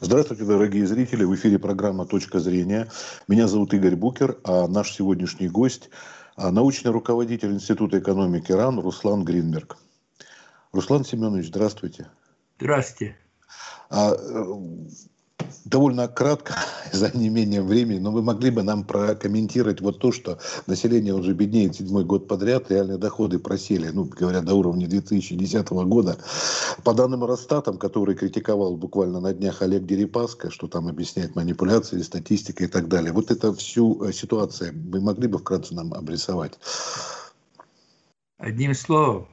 Здравствуйте, дорогие зрители. В эфире программа «Точка зрения». Меня зовут Игорь Букер, а наш сегодняшний гость а, – научный руководитель Института экономики РАН Руслан Гринберг. Руслан Семенович, здравствуйте. Здравствуйте. Довольно кратко, за неимением времени, но вы могли бы нам прокомментировать вот то, что население уже беднеет седьмой год подряд, реальные доходы просели, ну, говоря, до уровня 2010 года. По данным Росстатам, который критиковал буквально на днях Олег Дерипаска, что там объясняет манипуляции, статистика и так далее. Вот это всю э, ситуацию вы могли бы вкратце нам обрисовать? Одним словом,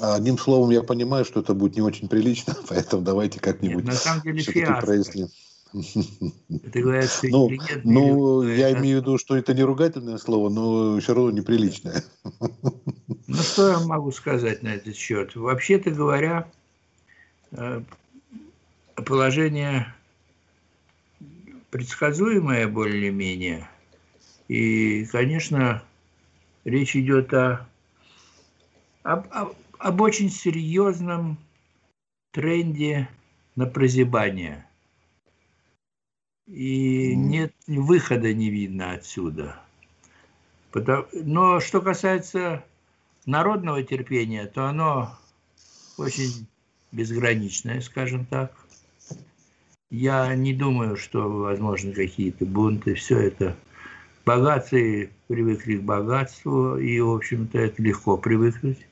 Одним словом, я понимаю, что это будет не очень прилично, поэтому давайте как-нибудь на самом деле фиаско. проясним. Это говорят, что ну, нет, ну я это... имею в виду, что это не ругательное слово, но все равно неприличное. Ну, что я могу сказать на этот счет? Вообще-то говоря, э, положение предсказуемое более-менее. И, конечно, речь идет о, об, об очень серьезном тренде на прозябание. И нет выхода не видно отсюда. Но что касается народного терпения, то оно очень безграничное, скажем так. Я не думаю, что возможны какие-то бунты. Все это богатые привыкли к богатству, и, в общем-то, это легко привыкнуть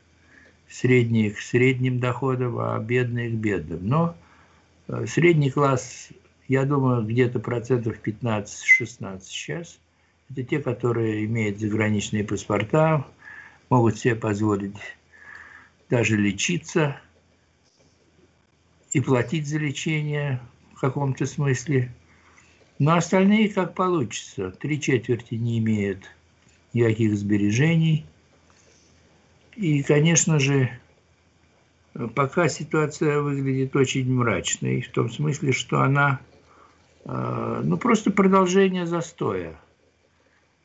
средние к средним доходам, а бедные к бедным. Но э, средний класс, я думаю, где-то процентов 15-16 сейчас. Это те, которые имеют заграничные паспорта, могут себе позволить даже лечиться и платить за лечение в каком-то смысле. Но остальные как получится. Три четверти не имеют никаких сбережений – и, конечно же, пока ситуация выглядит очень мрачной, в том смысле, что она э, ну, просто продолжение застоя.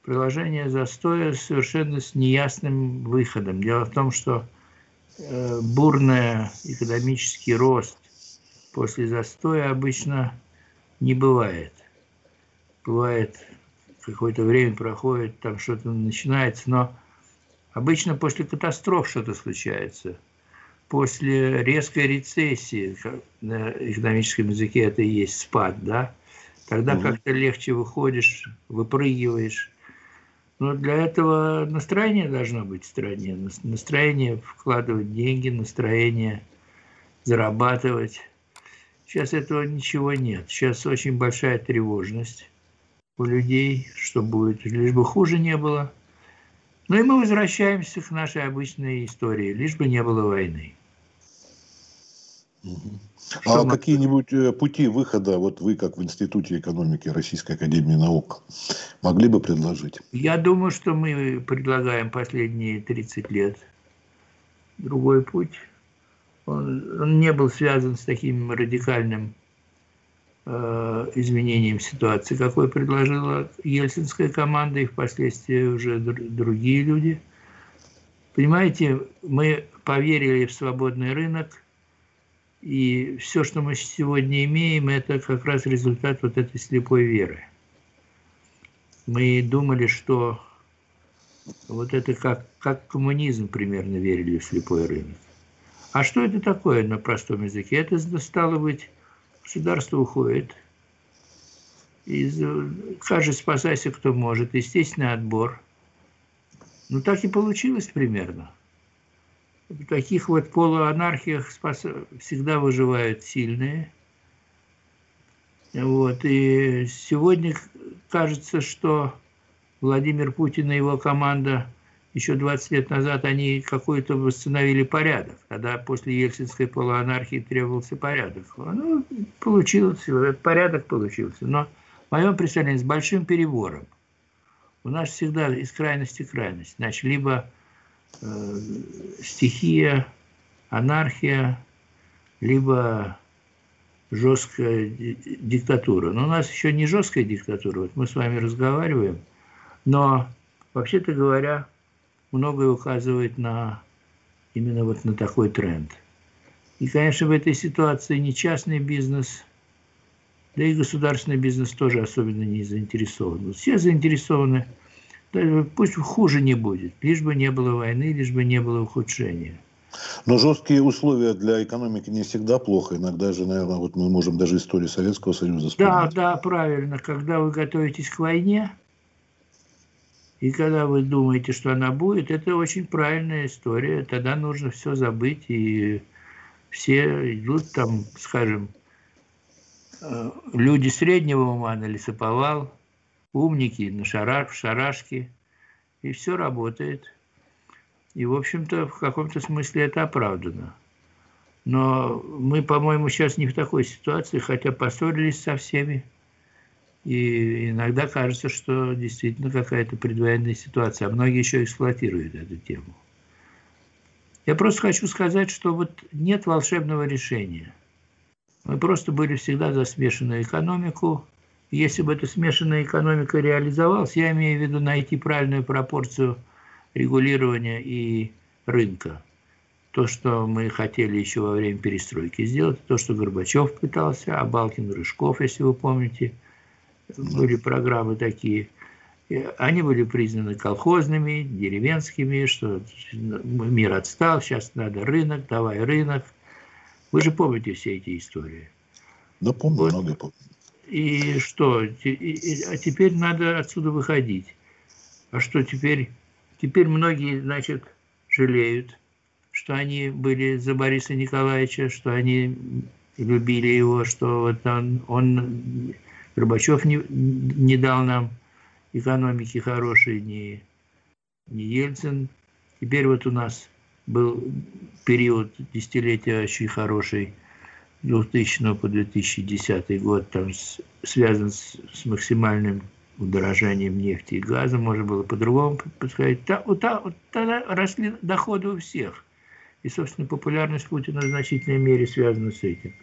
Продолжение застоя совершенно с неясным выходом. Дело в том, что э, бурный экономический рост после застоя обычно не бывает. Бывает, какое-то время проходит, там что-то начинается, но Обычно после катастроф что-то случается. После резкой рецессии, на экономическом языке это и есть спад, да, тогда угу. как-то легче выходишь, выпрыгиваешь. Но для этого настроение должно быть в стране. Настроение вкладывать деньги, настроение зарабатывать. Сейчас этого ничего нет. Сейчас очень большая тревожность у людей, что будет, лишь бы хуже не было – ну и мы возвращаемся к нашей обычной истории, лишь бы не было войны. а мы... какие-нибудь э, пути выхода, вот вы, как в Институте экономики Российской Академии Наук, могли бы предложить? Я думаю, что мы предлагаем последние 30 лет другой путь. Он, он не был связан с таким радикальным изменением ситуации, какой предложила ельцинская команда и впоследствии уже другие люди. Понимаете, мы поверили в свободный рынок, и все, что мы сегодня имеем, это как раз результат вот этой слепой веры. Мы думали, что вот это как, как коммунизм примерно верили в слепой рынок. А что это такое на простом языке? Это стало быть государство уходит. Из, каждый спасайся, кто может. Естественный отбор. Ну, так и получилось примерно. В таких вот полуанархиях спас... всегда выживают сильные. Вот. И сегодня кажется, что Владимир Путин и его команда еще 20 лет назад они какой-то восстановили порядок. Тогда после ельцинской полуанархии требовался порядок. Ну, получилось, порядок получился. Но в моем представлении с большим перебором. У нас всегда из крайности крайность. Значит, либо э, стихия, анархия, либо жесткая диктатура. Но у нас еще не жесткая диктатура. Вот мы с вами разговариваем. Но, вообще-то говоря, многое указывает на именно вот на такой тренд. И, конечно, в этой ситуации ни частный бизнес, Да и государственный бизнес тоже особенно не заинтересован. Все заинтересованы, пусть хуже не будет, лишь бы не было войны, лишь бы не было ухудшения. Но жесткие условия для экономики не всегда плохо. Иногда же, наверное, вот мы можем даже историю Советского Союза вспомнить. Да, да, правильно. Когда вы готовитесь к войне, и когда вы думаете, что она будет, это очень правильная история. Тогда нужно все забыть, и все идут там, скажем, э, люди среднего ума на лесоповал, умники на шараш, шарашки, и все работает. И, в общем-то, в каком-то смысле это оправдано. Но мы, по-моему, сейчас не в такой ситуации, хотя поссорились со всеми. И иногда кажется, что действительно какая-то предвоенная ситуация. А многие еще эксплуатируют эту тему. Я просто хочу сказать, что вот нет волшебного решения. Мы просто были всегда за смешанную экономику. Если бы эта смешанная экономика реализовалась, я имею в виду найти правильную пропорцию регулирования и рынка. То, что мы хотели еще во время перестройки сделать, то, что Горбачев пытался, а Балкин, Рыжков, если вы помните – были программы такие. Они были признаны колхозными, деревенскими, что мир отстал, сейчас надо рынок, давай рынок. Вы же помните все эти истории. Да помню, вот. много помню. И что? а теперь надо отсюда выходить. А что теперь? Теперь многие, значит, жалеют, что они были за Бориса Николаевича, что они любили его, что вот он, он Горбачев не, не дал нам экономики хорошей, ни, ни Ельцин. Теперь вот у нас был период десятилетия очень хороший, 2000 по 2010 год, там с, связан с, с максимальным удорожанием нефти и газа, можно было по-другому подходить. Та, та, тогда росли доходы у всех. И, собственно, популярность Путина в значительной мере связана с этим.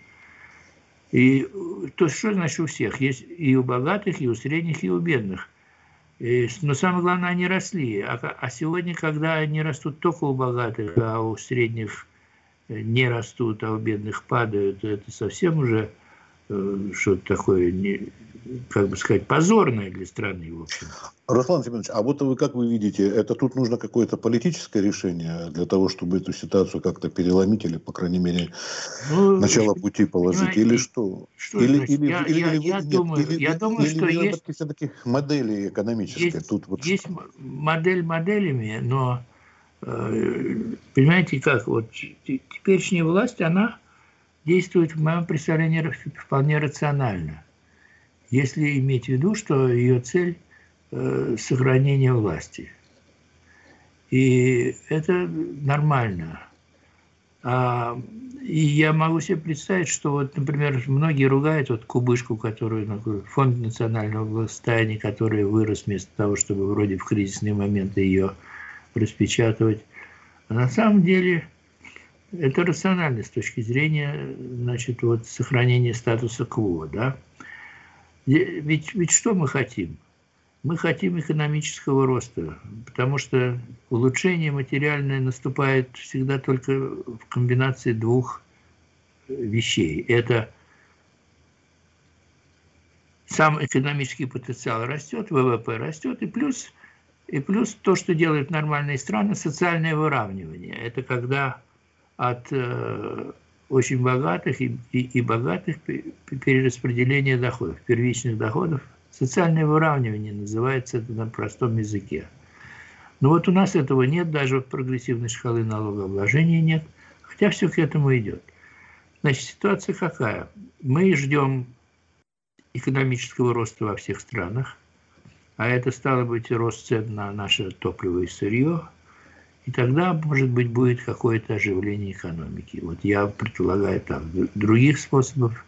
И то, что значит у всех? Есть и у богатых, и у средних, и у бедных. И, но самое главное, они росли. А, а сегодня, когда они растут только у богатых, а у средних не растут, а у бедных падают, это совсем уже Э, что-то такое, не, как бы сказать, позорное для страны, в общем. Руслан Семенович, а вот вы как вы видите, это тут нужно какое-то политическое решение для того, чтобы эту ситуацию как-то переломить или, по крайней мере, ну, начало пути положить, или что? что или, или, я, или, я, или, я нет, думаю, или, я думаю, или, что или есть все-таки модели экономические. Есть, тут вот есть что? модель моделями, но э, понимаете как, вот теперешняя власть, она действует, в моем представлении, вполне рационально. Если иметь в виду, что ее цель э, – сохранение власти. И это нормально. А, и я могу себе представить, что вот, например, многие ругают вот кубышку, которую фонд национального благосостояния, который вырос вместо того, чтобы вроде в кризисные моменты ее распечатывать. А на самом деле это рационально с точки зрения значит, вот, сохранения статуса кво. Да? Ведь, ведь что мы хотим? Мы хотим экономического роста, потому что улучшение материальное наступает всегда только в комбинации двух вещей. Это сам экономический потенциал растет, ВВП растет, и плюс, и плюс то, что делают нормальные страны, социальное выравнивание. Это когда от э, очень богатых и, и, и богатых перераспределения доходов, первичных доходов. Социальное выравнивание называется это на простом языке. Но вот у нас этого нет, даже прогрессивной шкалы налогообложения нет, хотя все к этому идет. Значит, ситуация какая? Мы ждем экономического роста во всех странах, а это стало быть рост цен на наше топливо и сырье – и тогда, может быть, будет какое-то оживление экономики. Вот я предполагаю так. Других способов,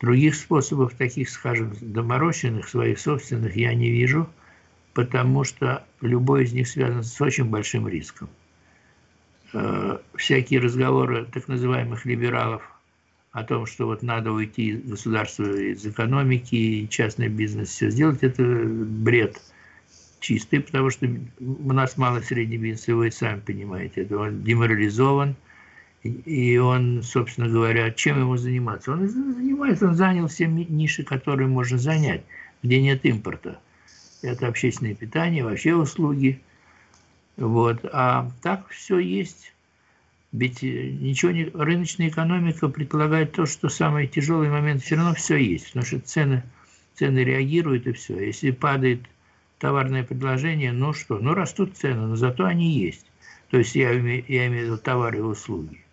других способов таких, скажем, доморощенных, своих собственных, я не вижу, потому что любой из них связан с очень большим риском. Э, всякие разговоры так называемых либералов о том, что вот надо уйти из государства, из экономики, частный бизнес все сделать, это бред – чистый, потому что у нас мало средний бизнес, и вы сами понимаете, это он деморализован, И он, собственно говоря, чем ему заниматься? Он занимается, он занял все ниши, которые можно занять, где нет импорта. Это общественное питание, вообще услуги. Вот. А так все есть. Ведь э, ничего не... Рыночная экономика предполагает то, что самый тяжелый момент все равно все есть. Потому что цены, цены реагируют и все. Если падает товарное предложение, ну что? Ну растут цены, но зато они есть. То есть я имею, я имею в виду товары и услуги.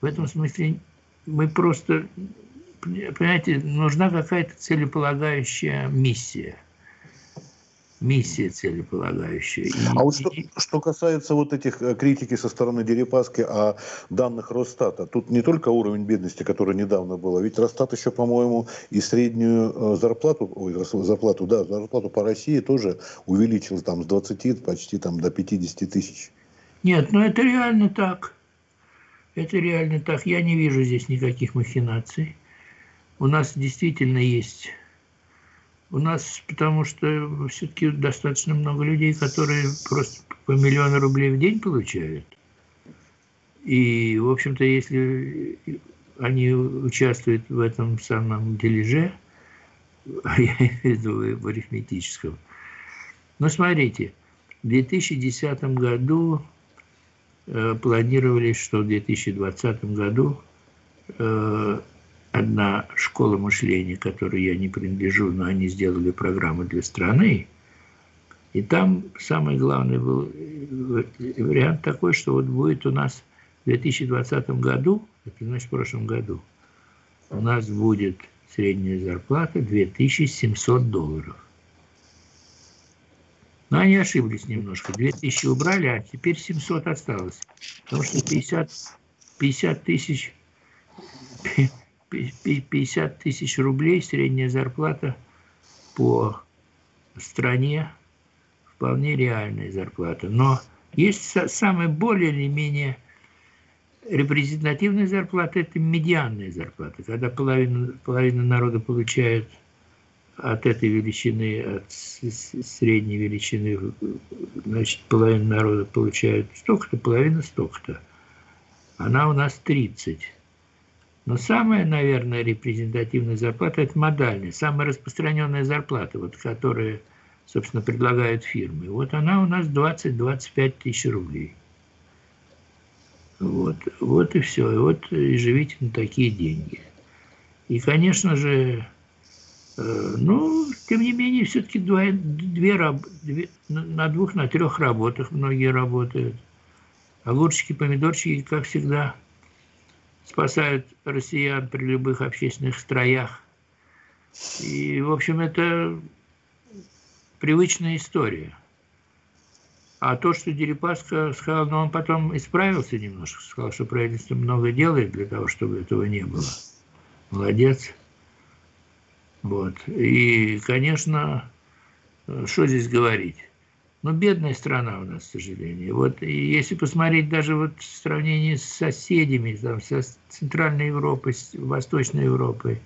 В этом смысле мы просто, понимаете, нужна какая-то целеполагающая миссия. Миссия целеполагающая. А вот что, что касается вот этих э, критики со стороны Дерипаски о данных Росстата, тут не только уровень бедности, который недавно был, а ведь Росстат еще, по-моему, и среднюю э, зарплату, ой, зарплату, да, зарплату по России тоже увеличил там с 20 почти там до 50 тысяч. Нет, ну это реально так. Это реально так. Я не вижу здесь никаких махинаций. У нас действительно есть... У нас, потому что все-таки достаточно много людей, которые просто по миллиону рублей в день получают. И, в общем-то, если они участвуют в этом самом дележе, я имею в виду в арифметическом. Но смотрите, в 2010 году Э, планировали, что в 2020 году э, одна школа мышления, которой я не принадлежу, но они сделали программу для страны, и там самый главный был э, вариант такой, что вот будет у нас в 2020 году, это значит в прошлом году, у нас будет средняя зарплата 2700 долларов. Но они ошиблись немножко. 2000 убрали, а теперь 700 осталось. Потому что 50, 50 тысяч 50 тысяч рублей средняя зарплата по стране вполне реальная зарплата. Но есть самая более или менее репрезентативная зарплата, это медианная зарплата, когда половина, половина народа получает от этой величины, от средней величины, значит, половина народа получает столько-то, половина столько-то. Она у нас 30. Но самая, наверное, репрезентативная зарплата – это модальная, самая распространенная зарплата, вот, которая, собственно, предлагают фирмы. Вот она у нас 20-25 тысяч рублей. Вот, вот и все. И вот и живите на такие деньги. И, конечно же, Э, ну, тем не менее, все-таки две, две, две, на двух, на трех работах многие работают. Огурчики, помидорчики, как всегда, спасают россиян при любых общественных строях. И, в общем, это привычная история. А то, что Дерипаска сказал, но он потом исправился немножко, сказал, что правительство много делает для того, чтобы этого не было. Молодец. Вот. И, конечно, что здесь говорить? Ну, бедная страна у нас, к сожалению. Вот если посмотреть даже вот в сравнении с соседями, там, со Центральной Европой, с Восточной Европой,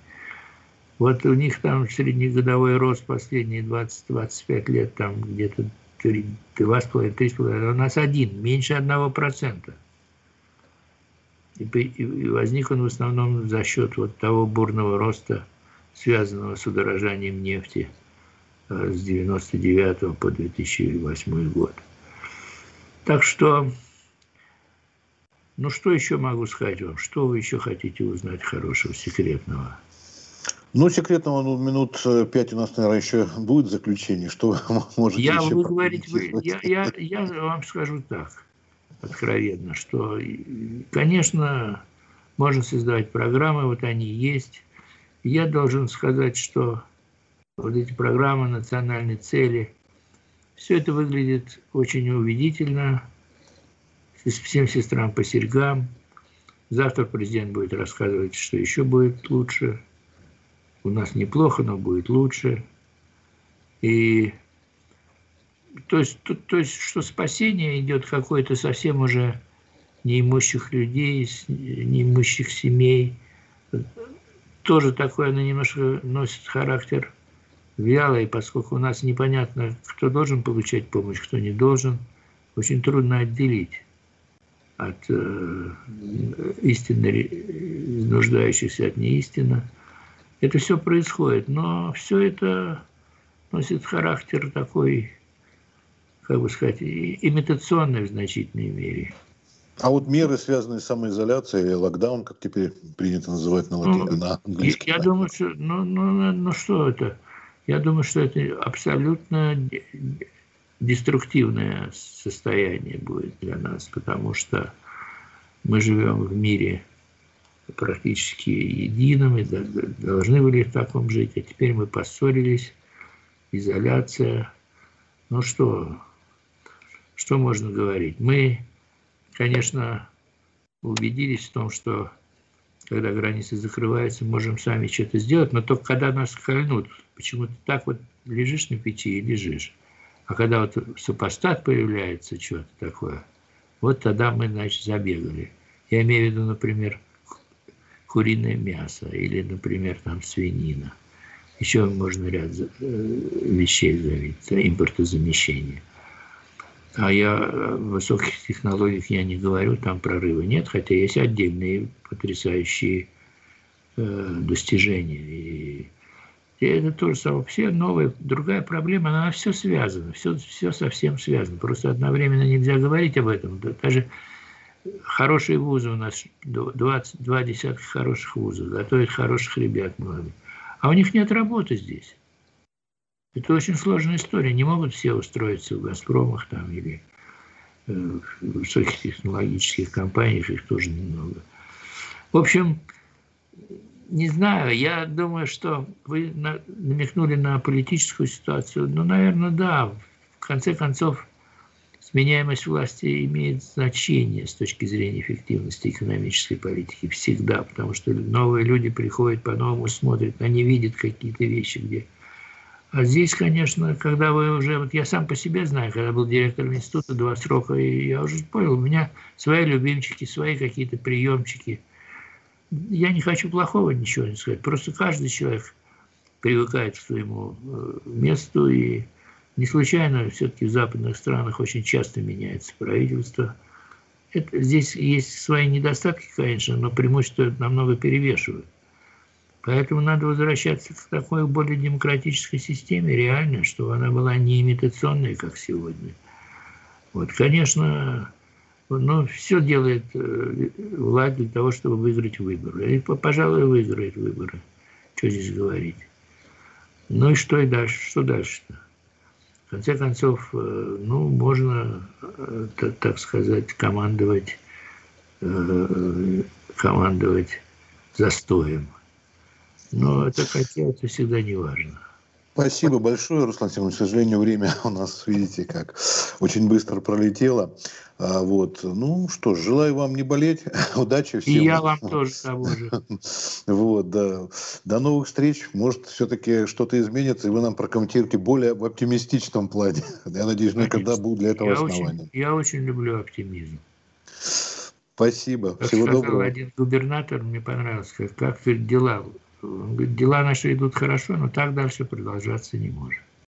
вот у них там среднегодовой рост последние 20-25 лет, там где-то 2,5-3,5, а у нас один, меньше 1%. И, возник он в основном за счет вот того бурного роста связанного с удорожанием нефти с 99 по 2008 год. Так что, ну что еще могу сказать вам? Что вы еще хотите узнать хорошего, секретного? Ну, секретного ну, минут э, пять у нас, наверное, еще будет заключение. Что вы можете я, еще вы говорите, вы, я, я, я вам скажу так, откровенно, что, конечно, можно создавать программы, вот они есть, я должен сказать, что вот эти программы, национальные цели, все это выглядит очень убедительно, всем сестрам по серьгам. Завтра президент будет рассказывать, что еще будет лучше. У нас неплохо, но будет лучше. И то есть, то, то есть что спасение идет какое-то совсем уже неимущих людей, неимущих семей, тоже такое, оно немножко носит характер вялый, поскольку у нас непонятно, кто должен получать помощь, кто не должен. Очень трудно отделить. от э, истинно нуждающихся от неистины. Это все происходит, но все это носит характер такой, как бы сказать, имитационный в значительной мере. А вот меры, связанные с самоизоляцией, локдаун, как теперь принято называть на, латин, ну, на английском. Я, я думаю, что, ну, ну, ну что это? Я думаю, что это абсолютно деструктивное состояние будет для нас, потому что мы живем в мире практически едином и должны были в таком жить, а теперь мы поссорились, изоляция. Ну что, что можно говорить? Мы конечно, убедились в том, что когда границы закрываются, можем сами что-то сделать, но только когда нас кольнут. Почему-то так вот лежишь на печи и лежишь. А когда вот супостат появляется, что-то такое, вот тогда мы, значит, забегали. Я имею в виду, например, куриное мясо или, например, там свинина. Еще можно ряд э, вещей заявить, импортозамещение. А я о высоких технологиях я не говорю, там прорыва нет, хотя есть отдельные потрясающие э, достижения. И, и это тоже самое. Все новые, другая проблема, она все связана, все, все совсем связано. Просто одновременно нельзя говорить об этом. Даже хорошие вузы у нас, 22 десятка хороших вузов, готовят хороших ребят много. А у них нет работы здесь. Это очень сложная история. Не могут все устроиться в «Газпромах» там, или э, в высоких технологических компаниях, их тоже немного. В общем, не знаю, я думаю, что вы намекнули на политическую ситуацию. Ну, наверное, да. В конце концов, сменяемость власти имеет значение с точки зрения эффективности экономической политики всегда, потому что новые люди приходят по-новому, смотрят, они видят какие-то вещи, где а здесь, конечно, когда вы уже, вот я сам по себе знаю, когда был директором института два срока, и я уже понял, у меня свои любимчики, свои какие-то приемчики. Я не хочу плохого ничего не сказать, просто каждый человек привыкает к своему э, месту, и не случайно все-таки в западных странах очень часто меняется правительство. Это, здесь есть свои недостатки, конечно, но преимущества намного перевешивают. Поэтому надо возвращаться к такой более демократической системе, реально, чтобы она была не имитационной, как сегодня. Вот, конечно, но все делает э, власть для того, чтобы выиграть выборы. И, пожалуй, выиграет выборы. Что здесь говорить? Ну и что и дальше? Что дальше-то? В конце концов, э, ну, можно, э, так сказать, командовать, командовать застоем. Но это это всегда не важно. Спасибо большое, Руслан Семенович. К сожалению, время у нас, видите, как очень быстро пролетело. А, вот. Ну что ж, желаю вам не болеть. Удачи всем. И я вам тоже того же. Вот, да. До новых встреч. Может, все-таки что-то изменится, и вы нам прокомментируете более в оптимистичном плане. Я надеюсь, никогда будет для этого я основания. Очень, я очень люблю оптимизм. Спасибо. Как Всего сказал доброго. один губернатор, мне понравился, как дела дела наши идут хорошо, но так дальше продолжаться не может.